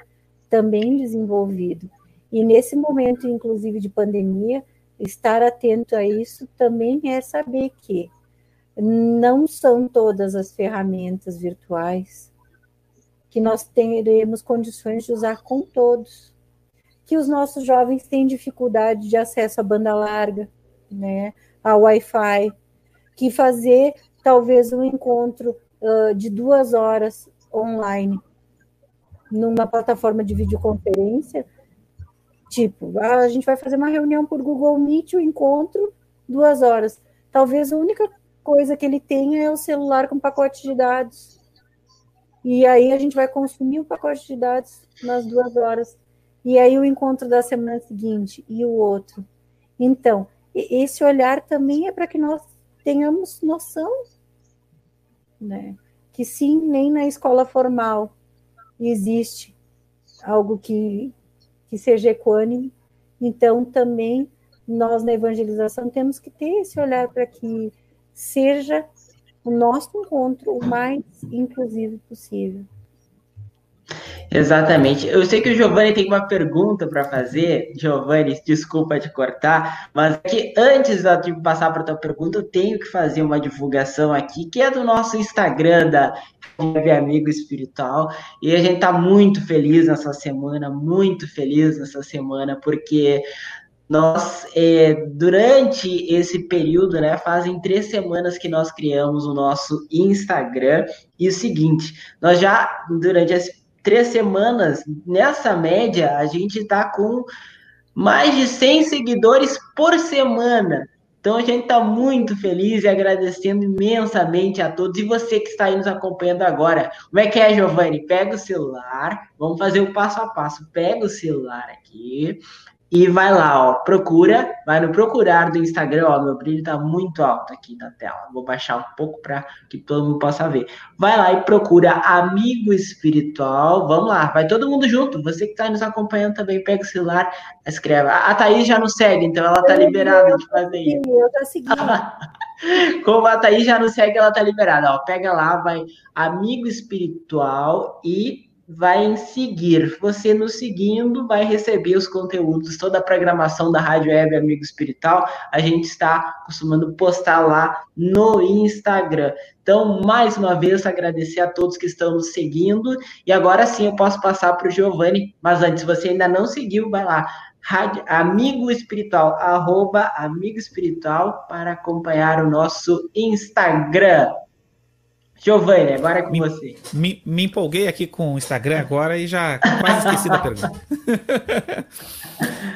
também desenvolvido. E nesse momento, inclusive de pandemia, estar atento a isso também é saber que não são todas as ferramentas virtuais que nós teremos condições de usar com todos. Que os nossos jovens têm dificuldade de acesso à banda larga, né, a Wi-Fi, que fazer talvez um encontro uh, de duas horas online numa plataforma de videoconferência, tipo, a gente vai fazer uma reunião por Google Meet, o um encontro, duas horas. Talvez a única coisa que ele tenha é o celular com pacote de dados. E aí a gente vai consumir o pacote de dados nas duas horas. E aí o encontro da semana seguinte e o outro. Então, esse olhar também é para que nós tenhamos noção né? Que sim, nem na escola formal existe algo que, que seja equânime. Então, também nós na evangelização temos que ter esse olhar para que seja o nosso encontro o mais inclusivo possível. Exatamente. Eu sei que o Giovanni tem uma pergunta para fazer. Giovanni, desculpa te cortar, mas é que antes de passar para a tua pergunta, eu tenho que fazer uma divulgação aqui, que é do nosso Instagram da Amigo Espiritual. E a gente está muito feliz nessa semana, muito feliz nessa semana, porque nós, é, durante esse período, né, fazem três semanas que nós criamos o nosso Instagram. E o seguinte, nós já, durante esse três semanas, nessa média, a gente está com mais de 100 seguidores por semana. Então a gente está muito feliz e agradecendo imensamente a todos. E você que está aí nos acompanhando agora, como é que é, Giovanni? Pega o celular, vamos fazer o passo a passo. Pega o celular aqui, e vai lá, ó, procura, vai no procurar do Instagram, ó, meu brilho tá muito alto aqui na tela. Vou baixar um pouco para que todo mundo possa ver. Vai lá e procura Amigo Espiritual. Vamos lá, vai todo mundo junto. Você que tá nos acompanhando também, pega o celular, escreve. A Thaís já não segue, então ela tá liberada de fazer isso. Eu tô seguindo. Como a Thaís já não segue, ela tá liberada. Ó, pega lá, vai Amigo Espiritual e vai em seguir. Você nos seguindo vai receber os conteúdos, toda a programação da Rádio Web Amigo Espiritual. A gente está costumando postar lá no Instagram. Então, mais uma vez, agradecer a todos que estão nos seguindo. E agora sim eu posso passar para o Giovanni. Mas antes, se você ainda não seguiu, vai lá. Rádio, amigo espiritual, arroba amigo espiritual para acompanhar o nosso Instagram. Giovanni, agora é com me, você. Me, me, empolguei aqui com o Instagram agora e já quase esqueci da pergunta.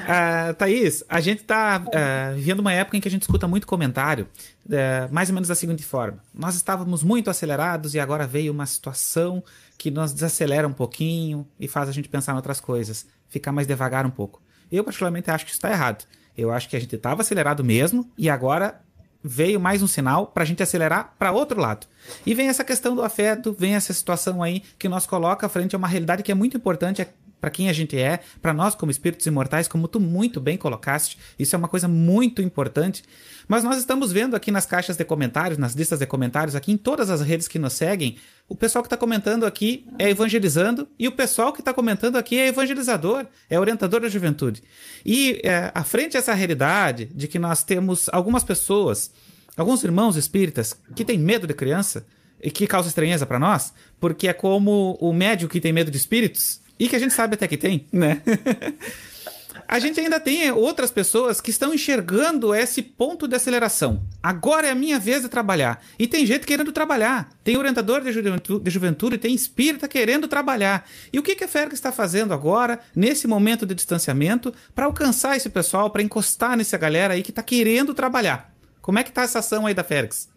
uh, Thaís, a gente está uh, ah, vivendo uma época em que a gente escuta muito comentário, uh, mais ou menos da seguinte forma: nós estávamos muito acelerados e agora veio uma situação que nos desacelera um pouquinho e faz a gente pensar em outras coisas, ficar mais devagar um pouco. Eu, particularmente, acho que isso está errado. Eu acho que a gente estava acelerado mesmo e agora veio mais um sinal para a gente acelerar para outro lado. E vem essa questão do afeto, vem essa situação aí que nos coloca frente a uma realidade que é muito importante, é para quem a gente é, para nós como espíritos imortais, como tu muito bem colocaste. Isso é uma coisa muito importante. Mas nós estamos vendo aqui nas caixas de comentários, nas listas de comentários, aqui em todas as redes que nos seguem, o pessoal que está comentando aqui é evangelizando e o pessoal que está comentando aqui é evangelizador, é orientador da juventude. E é, à frente essa realidade de que nós temos algumas pessoas, alguns irmãos espíritas que têm medo de criança e que causa estranheza para nós, porque é como o médico que tem medo de espíritos e que a gente sabe até que tem, né? a gente ainda tem outras pessoas que estão enxergando esse ponto de aceleração. Agora é a minha vez de trabalhar. E tem gente querendo trabalhar. Tem orientador de juventude, de juventude tem espírita querendo trabalhar. E o que, que a Ferg está fazendo agora, nesse momento de distanciamento, para alcançar esse pessoal, para encostar nessa galera aí que está querendo trabalhar? Como é que está essa ação aí da Fergs?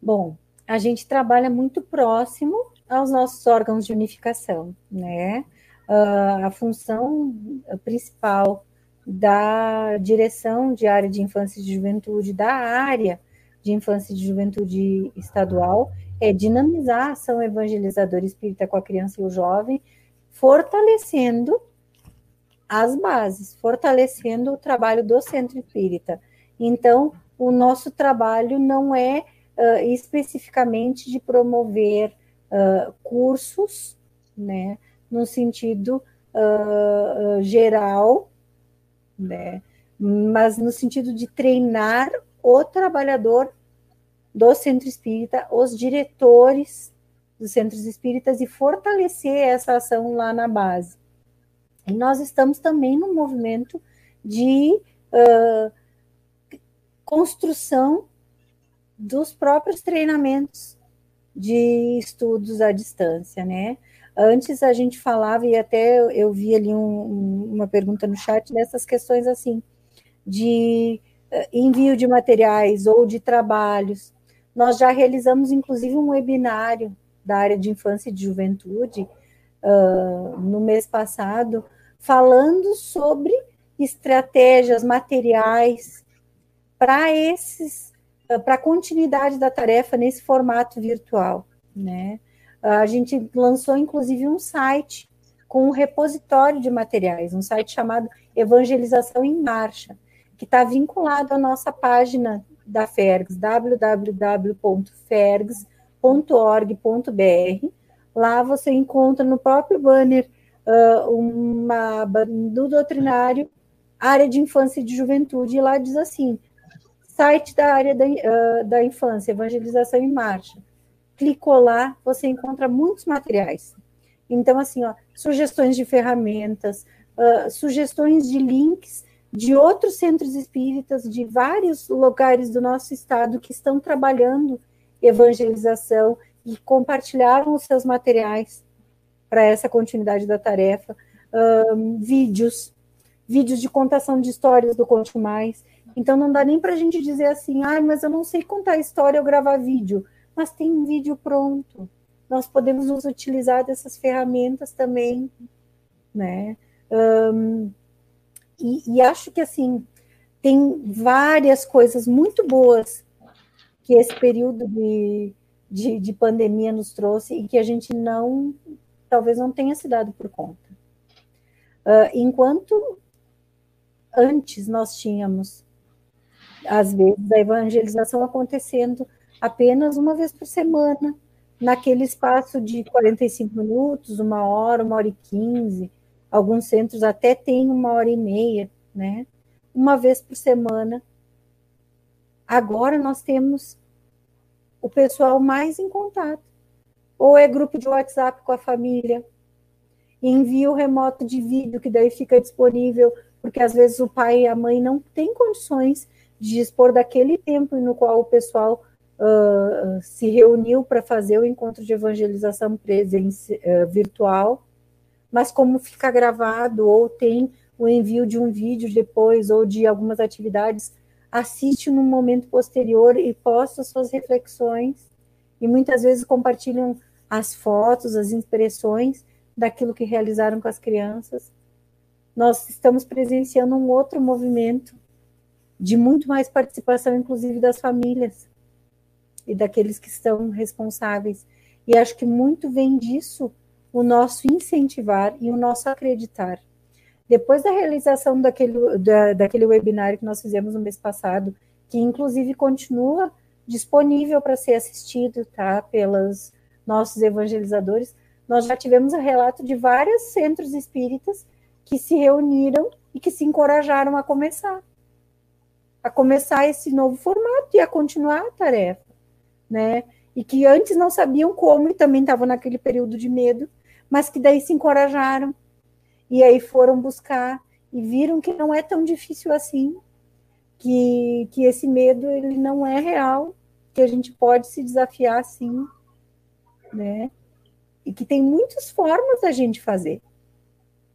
Bom, a gente trabalha muito próximo aos nossos órgãos de unificação, né? Uh, a função principal da direção de área de infância e de juventude, da área de infância e de juventude estadual, é dinamizar a ação evangelizadora espírita com a criança e o jovem, fortalecendo as bases, fortalecendo o trabalho do centro espírita. Então, o nosso trabalho não é uh, especificamente de promover uh, cursos, né, no sentido uh, geral, né, mas no sentido de treinar o trabalhador do centro espírita, os diretores dos centros espíritas e fortalecer essa ação lá na base. E nós estamos também no movimento de uh, construção dos próprios treinamentos de estudos à distância, né? Antes a gente falava, e até eu vi ali um, uma pergunta no chat dessas questões assim, de eh, envio de materiais ou de trabalhos. Nós já realizamos, inclusive, um webinário da área de infância e de juventude uh, no mês passado, falando sobre estratégias, materiais para esses para a continuidade da tarefa nesse formato virtual, né? A gente lançou inclusive um site com um repositório de materiais, um site chamado Evangelização em Marcha, que está vinculado à nossa página da Fergs, www.fergs.org.br. Lá você encontra no próprio banner uh, uma do doutrinário área de infância e de juventude, e lá diz assim: site da área da, uh, da infância, Evangelização em Marcha. Clicou lá, você encontra muitos materiais. Então, assim, ó, sugestões de ferramentas, uh, sugestões de links de outros centros espíritas de vários lugares do nosso estado que estão trabalhando evangelização e compartilharam os seus materiais para essa continuidade da tarefa, um, vídeos, vídeos de contação de histórias do Conte Mais. Então não dá nem para a gente dizer assim, ah, mas eu não sei contar história ou gravar vídeo, mas tem um vídeo pronto. Nós podemos nos utilizar dessas ferramentas também, né? Um, e, e acho que assim tem várias coisas muito boas que esse período de, de, de, pandemia nos trouxe e que a gente não, talvez não tenha se dado por conta. Uh, enquanto antes nós tínhamos às vezes, a evangelização acontecendo apenas uma vez por semana, naquele espaço de 45 minutos, uma hora, uma hora e quinze. Alguns centros até têm uma hora e meia, né? Uma vez por semana. Agora nós temos o pessoal mais em contato. Ou é grupo de WhatsApp com a família, envio remoto de vídeo, que daí fica disponível, porque às vezes o pai e a mãe não têm condições de dispor daquele tempo no qual o pessoal uh, se reuniu para fazer o encontro de evangelização presença, uh, virtual, mas como fica gravado ou tem o envio de um vídeo depois ou de algumas atividades, assiste num momento posterior e posta suas reflexões e muitas vezes compartilham as fotos, as impressões daquilo que realizaram com as crianças. Nós estamos presenciando um outro movimento de muito mais participação, inclusive das famílias e daqueles que estão responsáveis. E acho que muito vem disso o nosso incentivar e o nosso acreditar. Depois da realização daquele, da, daquele webinário que nós fizemos no mês passado, que inclusive continua disponível para ser assistido, tá, pelos nossos evangelizadores, nós já tivemos o relato de vários centros espíritas que se reuniram e que se encorajaram a começar, a começar esse novo formato e a continuar a tarefa, né? E que antes não sabiam como e também estavam naquele período de medo, mas que daí se encorajaram e aí foram buscar e viram que não é tão difícil assim, que, que esse medo ele não é real, que a gente pode se desafiar sim, né? E que tem muitas formas da gente fazer.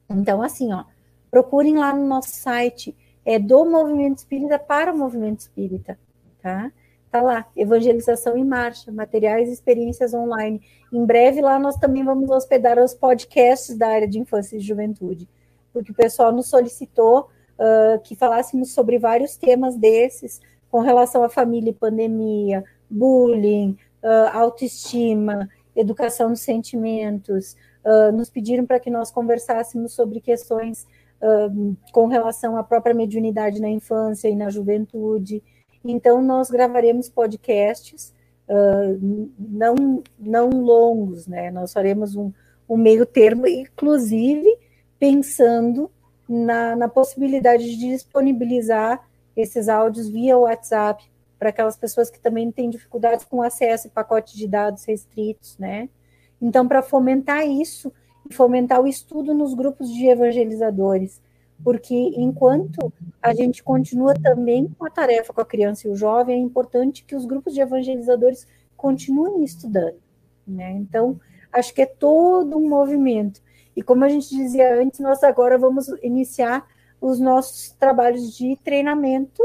Então, assim, ó, procurem lá no nosso site, é do Movimento Espírita para o Movimento Espírita, tá? Tá lá, evangelização em marcha, materiais e experiências online. Em breve lá nós também vamos hospedar os podcasts da área de infância e juventude, porque o pessoal nos solicitou uh, que falássemos sobre vários temas desses, com relação à família e pandemia, bullying, uh, autoestima, educação dos sentimentos, uh, nos pediram para que nós conversássemos sobre questões uh, com relação à própria mediunidade na infância e na juventude. Então, nós gravaremos podcasts, uh, não, não longos, né? Nós faremos um, um meio termo, inclusive pensando na, na possibilidade de disponibilizar esses áudios via WhatsApp para aquelas pessoas que também têm dificuldades com acesso a pacote de dados restritos, né? Então, para fomentar isso e fomentar o estudo nos grupos de evangelizadores, porque enquanto a gente continua também com a tarefa com a criança e o jovem, é importante que os grupos de evangelizadores continuem estudando, né? Então, acho que é todo um movimento. E como a gente dizia antes, nós agora vamos iniciar os nossos trabalhos de treinamento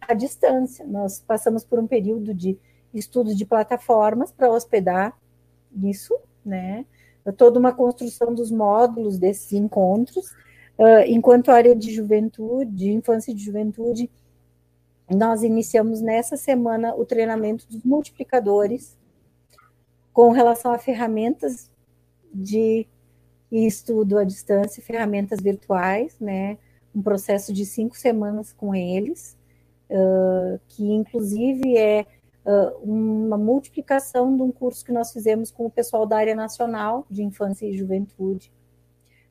à distância. Nós passamos por um período de estudo de plataformas para hospedar isso, né? Toda uma construção dos módulos desses encontros. Uh, enquanto área de juventude, de infância e de juventude, nós iniciamos nessa semana o treinamento dos multiplicadores com relação a ferramentas de estudo à distância, ferramentas virtuais, né? Um processo de cinco semanas com eles, uh, que inclusive é uma multiplicação de um curso que nós fizemos com o pessoal da área nacional de infância e juventude,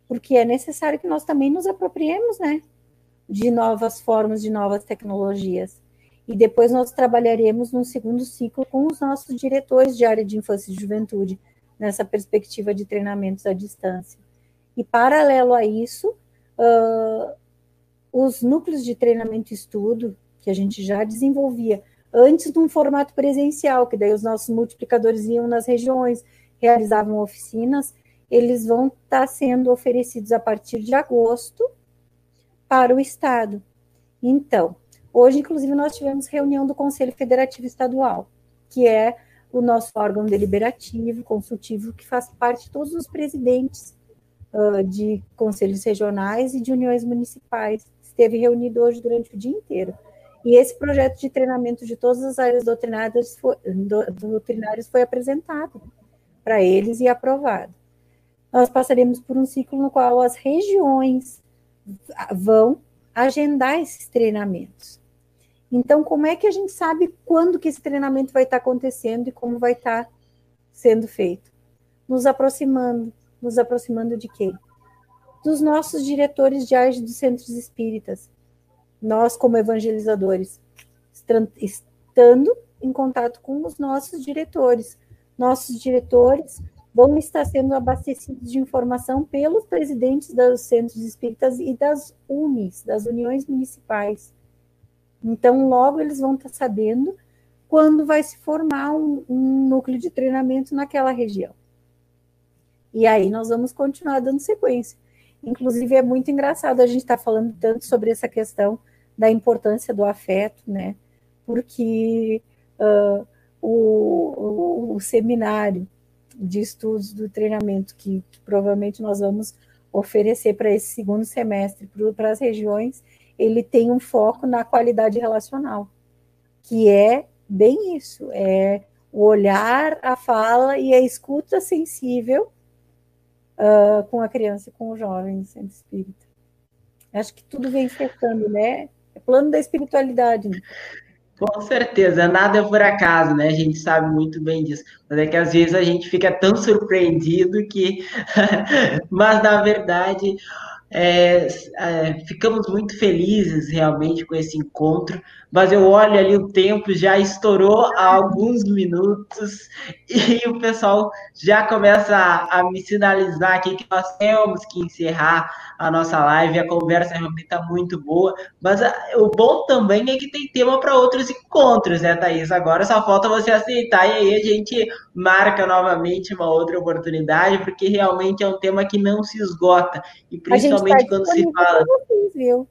porque é necessário que nós também nos apropriemos, né, de novas formas, de novas tecnologias. E depois nós trabalharemos num segundo ciclo com os nossos diretores de área de infância e juventude, nessa perspectiva de treinamentos à distância. E paralelo a isso, uh, os núcleos de treinamento e estudo, que a gente já desenvolvia antes de um formato presencial, que daí os nossos multiplicadores iam nas regiões, realizavam oficinas, eles vão estar tá sendo oferecidos a partir de agosto para o Estado. Então, hoje, inclusive, nós tivemos reunião do Conselho Federativo Estadual, que é o nosso órgão deliberativo, consultivo, que faz parte de todos os presidentes uh, de conselhos regionais e de uniões municipais. Esteve reunido hoje durante o dia inteiro. E esse projeto de treinamento de todas as áreas doutrinárias foi, doutrinárias foi apresentado para eles e aprovado. Nós passaremos por um ciclo no qual as regiões vão agendar esses treinamentos. Então, como é que a gente sabe quando que esse treinamento vai estar acontecendo e como vai estar sendo feito? Nos aproximando. Nos aproximando de quem? Dos nossos diretores de áreas dos centros espíritas, nós, como evangelizadores, estando em contato com os nossos diretores. Nossos diretores vão estar sendo abastecidos de informação pelos presidentes dos centros espíritas e das UNIs, das uniões municipais. Então, logo eles vão estar sabendo quando vai se formar um, um núcleo de treinamento naquela região. E aí nós vamos continuar dando sequência. Inclusive, é muito engraçado a gente estar tá falando tanto sobre essa questão da importância do afeto, né? Porque uh, o, o, o, seminário de estudos do treinamento que, que provavelmente nós vamos oferecer para esse segundo semestre para as regiões, ele tem um foco na qualidade relacional, que é bem isso, é o olhar, a fala e a escuta sensível uh, com a criança e com o jovem no centro espírita. Acho que tudo vem fechando, né? É plano da espiritualidade. Né? Com certeza, nada é por acaso, né? A gente sabe muito bem disso. Mas é que às vezes a gente fica tão surpreendido que. Mas na verdade, é, é, ficamos muito felizes realmente com esse encontro, mas eu olho ali o tempo já estourou há alguns minutos e o pessoal já começa a, a me sinalizar aqui que nós temos que encerrar a nossa live. A conversa realmente está muito boa, mas a, o bom também é que tem tema para outros encontros, né, Thaís? Agora só falta você aceitar e aí a gente marca novamente uma outra oportunidade, porque realmente é um tema que não se esgota, e principalmente tá quando se fala. Vocês, viu?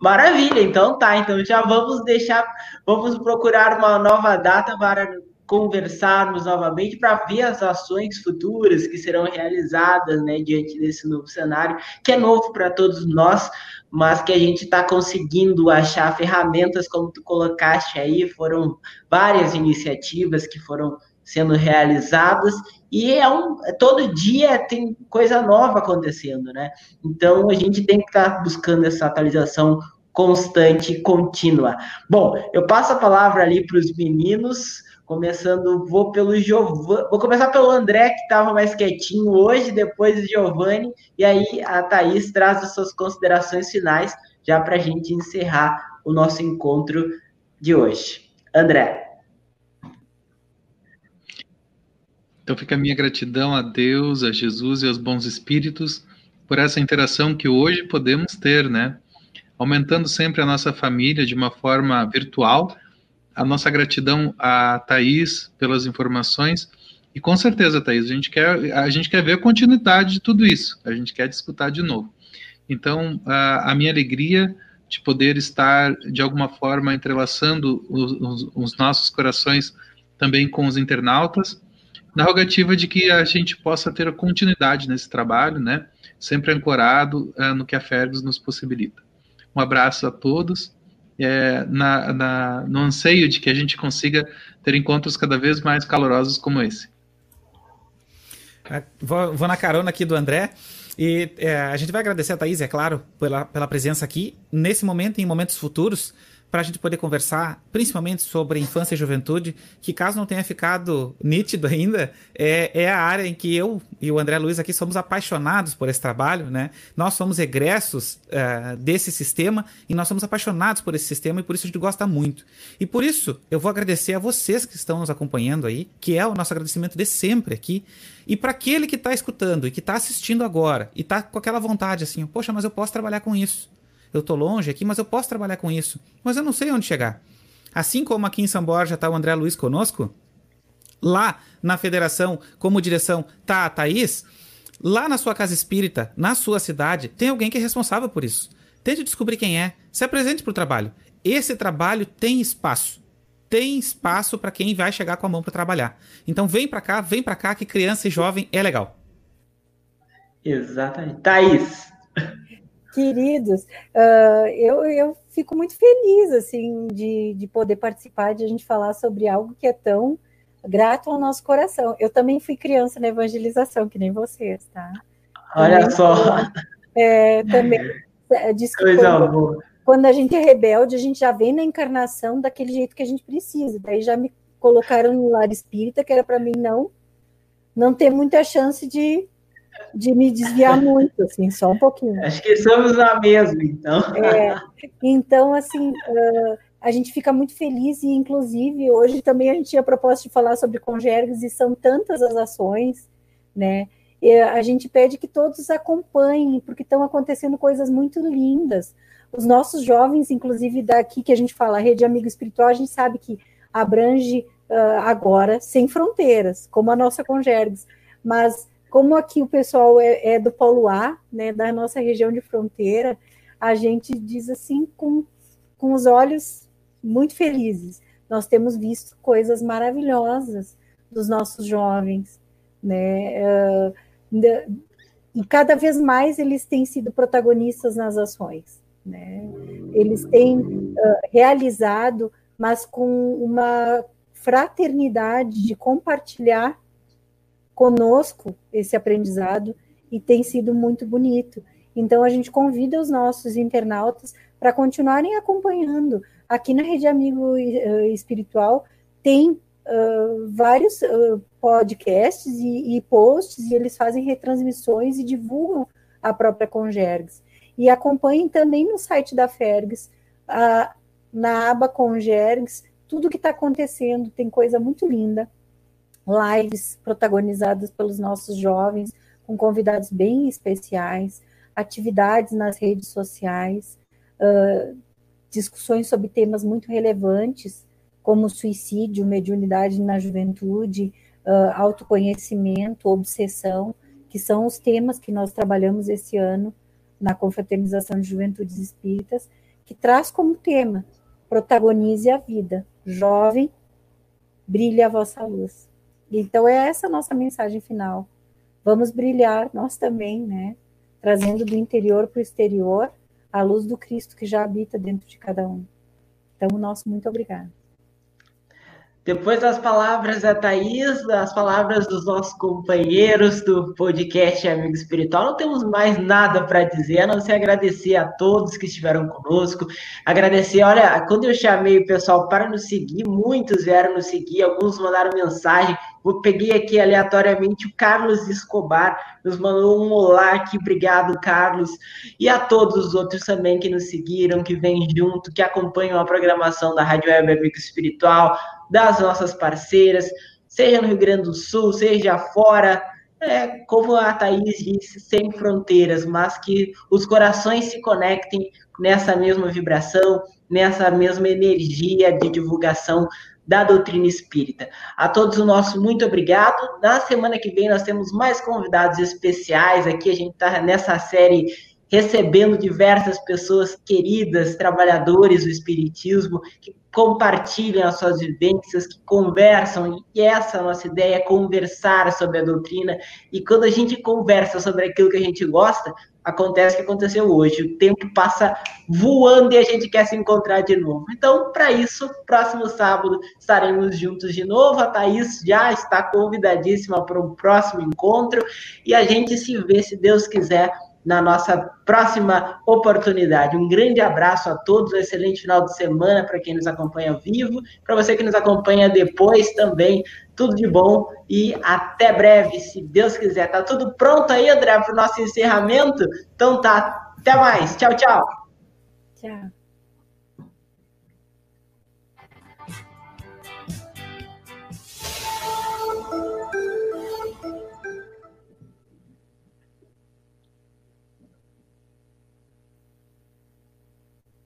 Maravilha, então tá. Então já vamos deixar, vamos procurar uma nova data para conversarmos novamente para ver as ações futuras que serão realizadas né, diante desse novo cenário, que é novo para todos nós, mas que a gente está conseguindo achar ferramentas, como tu colocaste aí, foram várias iniciativas que foram sendo realizadas e é um todo dia tem coisa nova acontecendo, né? Então a gente tem que estar tá buscando essa atualização constante e contínua. Bom, eu passo a palavra ali para os meninos, começando, vou pelo Giovanni, vou começar pelo André, que estava mais quietinho hoje, depois o Giovanni, e aí a Thaís traz as suas considerações finais, já para a gente encerrar o nosso encontro de hoje. André. Então fica a minha gratidão a Deus, a Jesus e aos bons espíritos por essa interação que hoje podemos ter, né? Aumentando sempre a nossa família de uma forma virtual. A nossa gratidão a Thaís pelas informações. E com certeza, Thaís, a gente quer, a gente quer ver a continuidade de tudo isso. A gente quer discutir de novo. Então, a, a minha alegria de poder estar, de alguma forma, entrelaçando os, os, os nossos corações também com os internautas na rogativa de que a gente possa ter continuidade nesse trabalho, né? Sempre ancorado uh, no que a Fergus nos possibilita. Um abraço a todos, é, na, na, no anseio de que a gente consiga ter encontros cada vez mais calorosos como esse. É, vou, vou na carona aqui do André. E é, a gente vai agradecer a Thaís, é claro, pela, pela presença aqui. Nesse momento e em momentos futuros, para a gente poder conversar, principalmente sobre infância e juventude, que caso não tenha ficado nítido ainda, é, é a área em que eu e o André Luiz aqui somos apaixonados por esse trabalho, né? Nós somos egressos uh, desse sistema e nós somos apaixonados por esse sistema e por isso a gente gosta muito. E por isso eu vou agradecer a vocês que estão nos acompanhando aí, que é o nosso agradecimento de sempre aqui. E para aquele que está escutando e que está assistindo agora e está com aquela vontade assim, poxa, mas eu posso trabalhar com isso eu tô longe aqui, mas eu posso trabalhar com isso. Mas eu não sei onde chegar. Assim como aqui em São Borja está o André Luiz conosco, lá na federação, como direção, tá a Thaís, lá na sua casa espírita, na sua cidade, tem alguém que é responsável por isso. Tente descobrir quem é, se apresente para o trabalho. Esse trabalho tem espaço. Tem espaço para quem vai chegar com a mão para trabalhar. Então vem para cá, vem para cá que criança e jovem é legal. Exatamente. Thaís, Queridos, uh, eu, eu fico muito feliz assim de, de poder participar, de a gente falar sobre algo que é tão grato ao nosso coração. Eu também fui criança na evangelização, que nem vocês, tá? Olha também, só. É, também é, que quando, quando, a gente é rebelde, a gente já vem na encarnação daquele jeito que a gente precisa. Daí já me colocaram no lar espírita, que era para mim não não ter muita chance de de me desviar muito, assim, só um pouquinho. Acho que somos a mesma, então. É, então, assim, uh, a gente fica muito feliz e, inclusive, hoje também a gente tinha proposta de falar sobre congergues e são tantas as ações, né? E a gente pede que todos acompanhem, porque estão acontecendo coisas muito lindas. Os nossos jovens, inclusive daqui que a gente fala, a Rede Amigo Espiritual, a gente sabe que abrange uh, agora sem fronteiras, como a nossa Congergues, mas como aqui o pessoal é, é do Polo A, né, da nossa região de fronteira, a gente diz assim com, com os olhos muito felizes. Nós temos visto coisas maravilhosas dos nossos jovens, né? E cada vez mais eles têm sido protagonistas nas ações, né? Eles têm realizado, mas com uma fraternidade de compartilhar conosco esse aprendizado e tem sido muito bonito. Então a gente convida os nossos internautas para continuarem acompanhando. Aqui na Rede Amigo uh, Espiritual tem uh, vários uh, podcasts e, e, posts, e eles fazem retransmissões e divulgam a própria Congergs. E acompanhem também no site da Fergs, na aba Congergs, tudo que está acontecendo, tem coisa muito linda. Lives protagonizadas pelos nossos jovens, com convidados bem especiais, atividades nas redes sociais, uh, discussões sobre temas muito relevantes, como suicídio, mediunidade na juventude, uh, autoconhecimento, obsessão, que são os temas que nós trabalhamos esse ano na Confraternização de Juventudes Espíritas, que traz como tema protagonize a vida, jovem, brilhe a vossa luz. Então é essa a nossa mensagem final. Vamos brilhar nós também, né? Trazendo do interior para o exterior a luz do Cristo que já habita dentro de cada um. Então, nosso muito obrigado. Depois das palavras da Thaís, das palavras dos nossos companheiros do podcast Amigo Espiritual, não temos mais nada para dizer, a não ser agradecer a todos que estiveram conosco. Agradecer, olha, quando eu chamei o pessoal para nos seguir, muitos vieram nos seguir, alguns mandaram mensagem. Eu peguei aqui aleatoriamente o Carlos Escobar, nos mandou um olá aqui, obrigado, Carlos. E a todos os outros também que nos seguiram, que vêm junto, que acompanham a programação da Rádio Web Amigo Espiritual das nossas parceiras, seja no Rio Grande do Sul, seja fora, é, como a Thaís disse, sem fronteiras, mas que os corações se conectem nessa mesma vibração, nessa mesma energia de divulgação da doutrina espírita. A todos o nosso muito obrigado. Na semana que vem nós temos mais convidados especiais aqui. A gente está nessa série recebendo diversas pessoas queridas, trabalhadores do Espiritismo, que compartilham as suas vivências, que conversam, e essa é a nossa ideia, é conversar sobre a doutrina, e quando a gente conversa sobre aquilo que a gente gosta, acontece o que aconteceu hoje, o tempo passa voando e a gente quer se encontrar de novo. Então, para isso, próximo sábado estaremos juntos de novo, a Thaís já está convidadíssima para o próximo encontro, e a gente se vê, se Deus quiser, na nossa próxima oportunidade. Um grande abraço a todos, um excelente final de semana para quem nos acompanha vivo, para você que nos acompanha depois também, tudo de bom e até breve, se Deus quiser. Tá tudo pronto aí, André, para o nosso encerramento? Então tá, até mais. Tchau, tchau. Tchau.